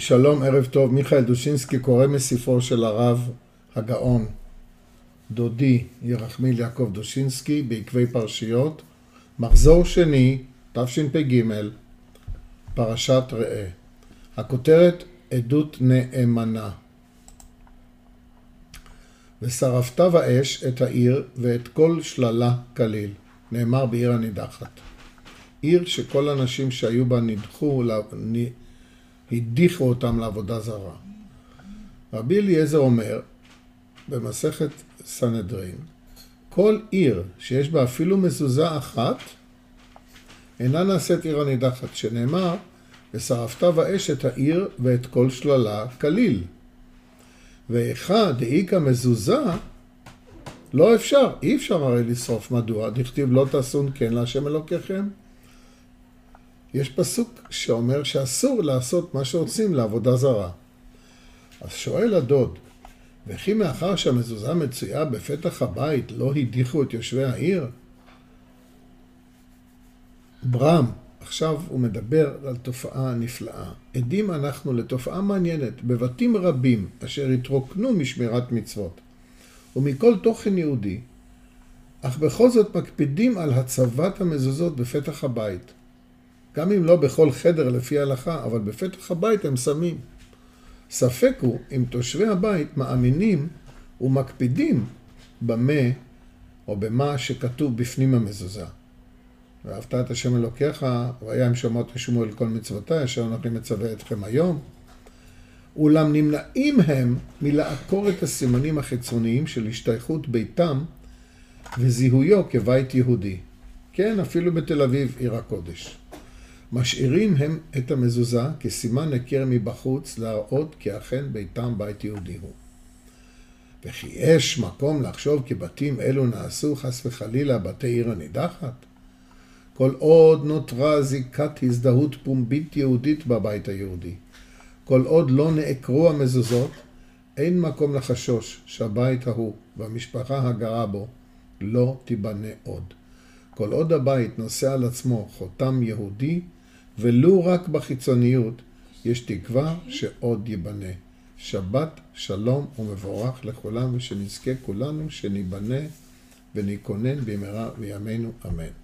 שלום, ערב טוב. מיכאל דושינסקי קורא מספרו של הרב הגאון, דודי ירחמיל יעקב דושינסקי, בעקבי פרשיות, מחזור שני, תשפ"ג, פרשת ראה. הכותרת עדות נאמנה. ושרפת באש את העיר ואת כל שללה כליל, נאמר בעיר הנידחת. עיר שכל הנשים שהיו בה נדחו, הדיחו אותם לעבודה זרה. רבי אליעזר אומר במסכת סנהדרין, כל עיר שיש בה אפילו מזוזה אחת, אינה נעשית עיר הנידחת, שנאמר, ושרפת באש את העיר ואת כל שללה כליל. ואחד דאיכא מזוזה, לא אפשר, אי אפשר הרי לשרוף. מדוע? דכתיב לא תעשון כן להשם אלוקיכם. יש פסוק שאומר שאסור לעשות מה שעושים לעבודה זרה. אז שואל הדוד, וכי מאחר שהמזוזה מצויה בפתח הבית, לא הדיחו את יושבי העיר? ברם, עכשיו הוא מדבר על תופעה נפלאה. עדים אנחנו לתופעה מעניינת בבתים רבים אשר התרוקנו משמירת מצוות ומכל תוכן יהודי, אך בכל זאת מקפידים על הצבת המזוזות בפתח הבית. גם אם לא בכל חדר לפי ההלכה, אבל בפתח הבית הם שמים. ספק הוא אם תושבי הבית מאמינים ומקפידים במה או במה שכתוב בפנים המזוזה. ואהבת את השם אלוקיך, והיה אם שמות תשמעו אל כל מצוותי, אשר אנוכי מצווה אתכם היום. אולם נמנעים הם מלעקור את הסימנים החיצוניים של השתייכות ביתם וזיהויו כבית יהודי. כן, אפילו בתל אביב, עיר הקודש. משאירים הם את המזוזה כסימן היכר מבחוץ להראות כי אכן ביתם בית יהודי הוא. וכי יש מקום לחשוב כי בתים אלו נעשו חס וחלילה בתי עיר הנידחת? כל עוד נותרה זיקת הזדהות פומבית יהודית בבית היהודי, כל עוד לא נעקרו המזוזות, אין מקום לחשוש שהבית ההוא והמשפחה הגרה בו לא תיבנה עוד. כל עוד הבית נושא על עצמו חותם יהודי, ולו רק בחיצוניות, יש תקווה שעוד ייבנה. שבת שלום ומבורך לכולם, ושנזכה כולנו שניבנה וניכונן במהרה בימינו, אמן.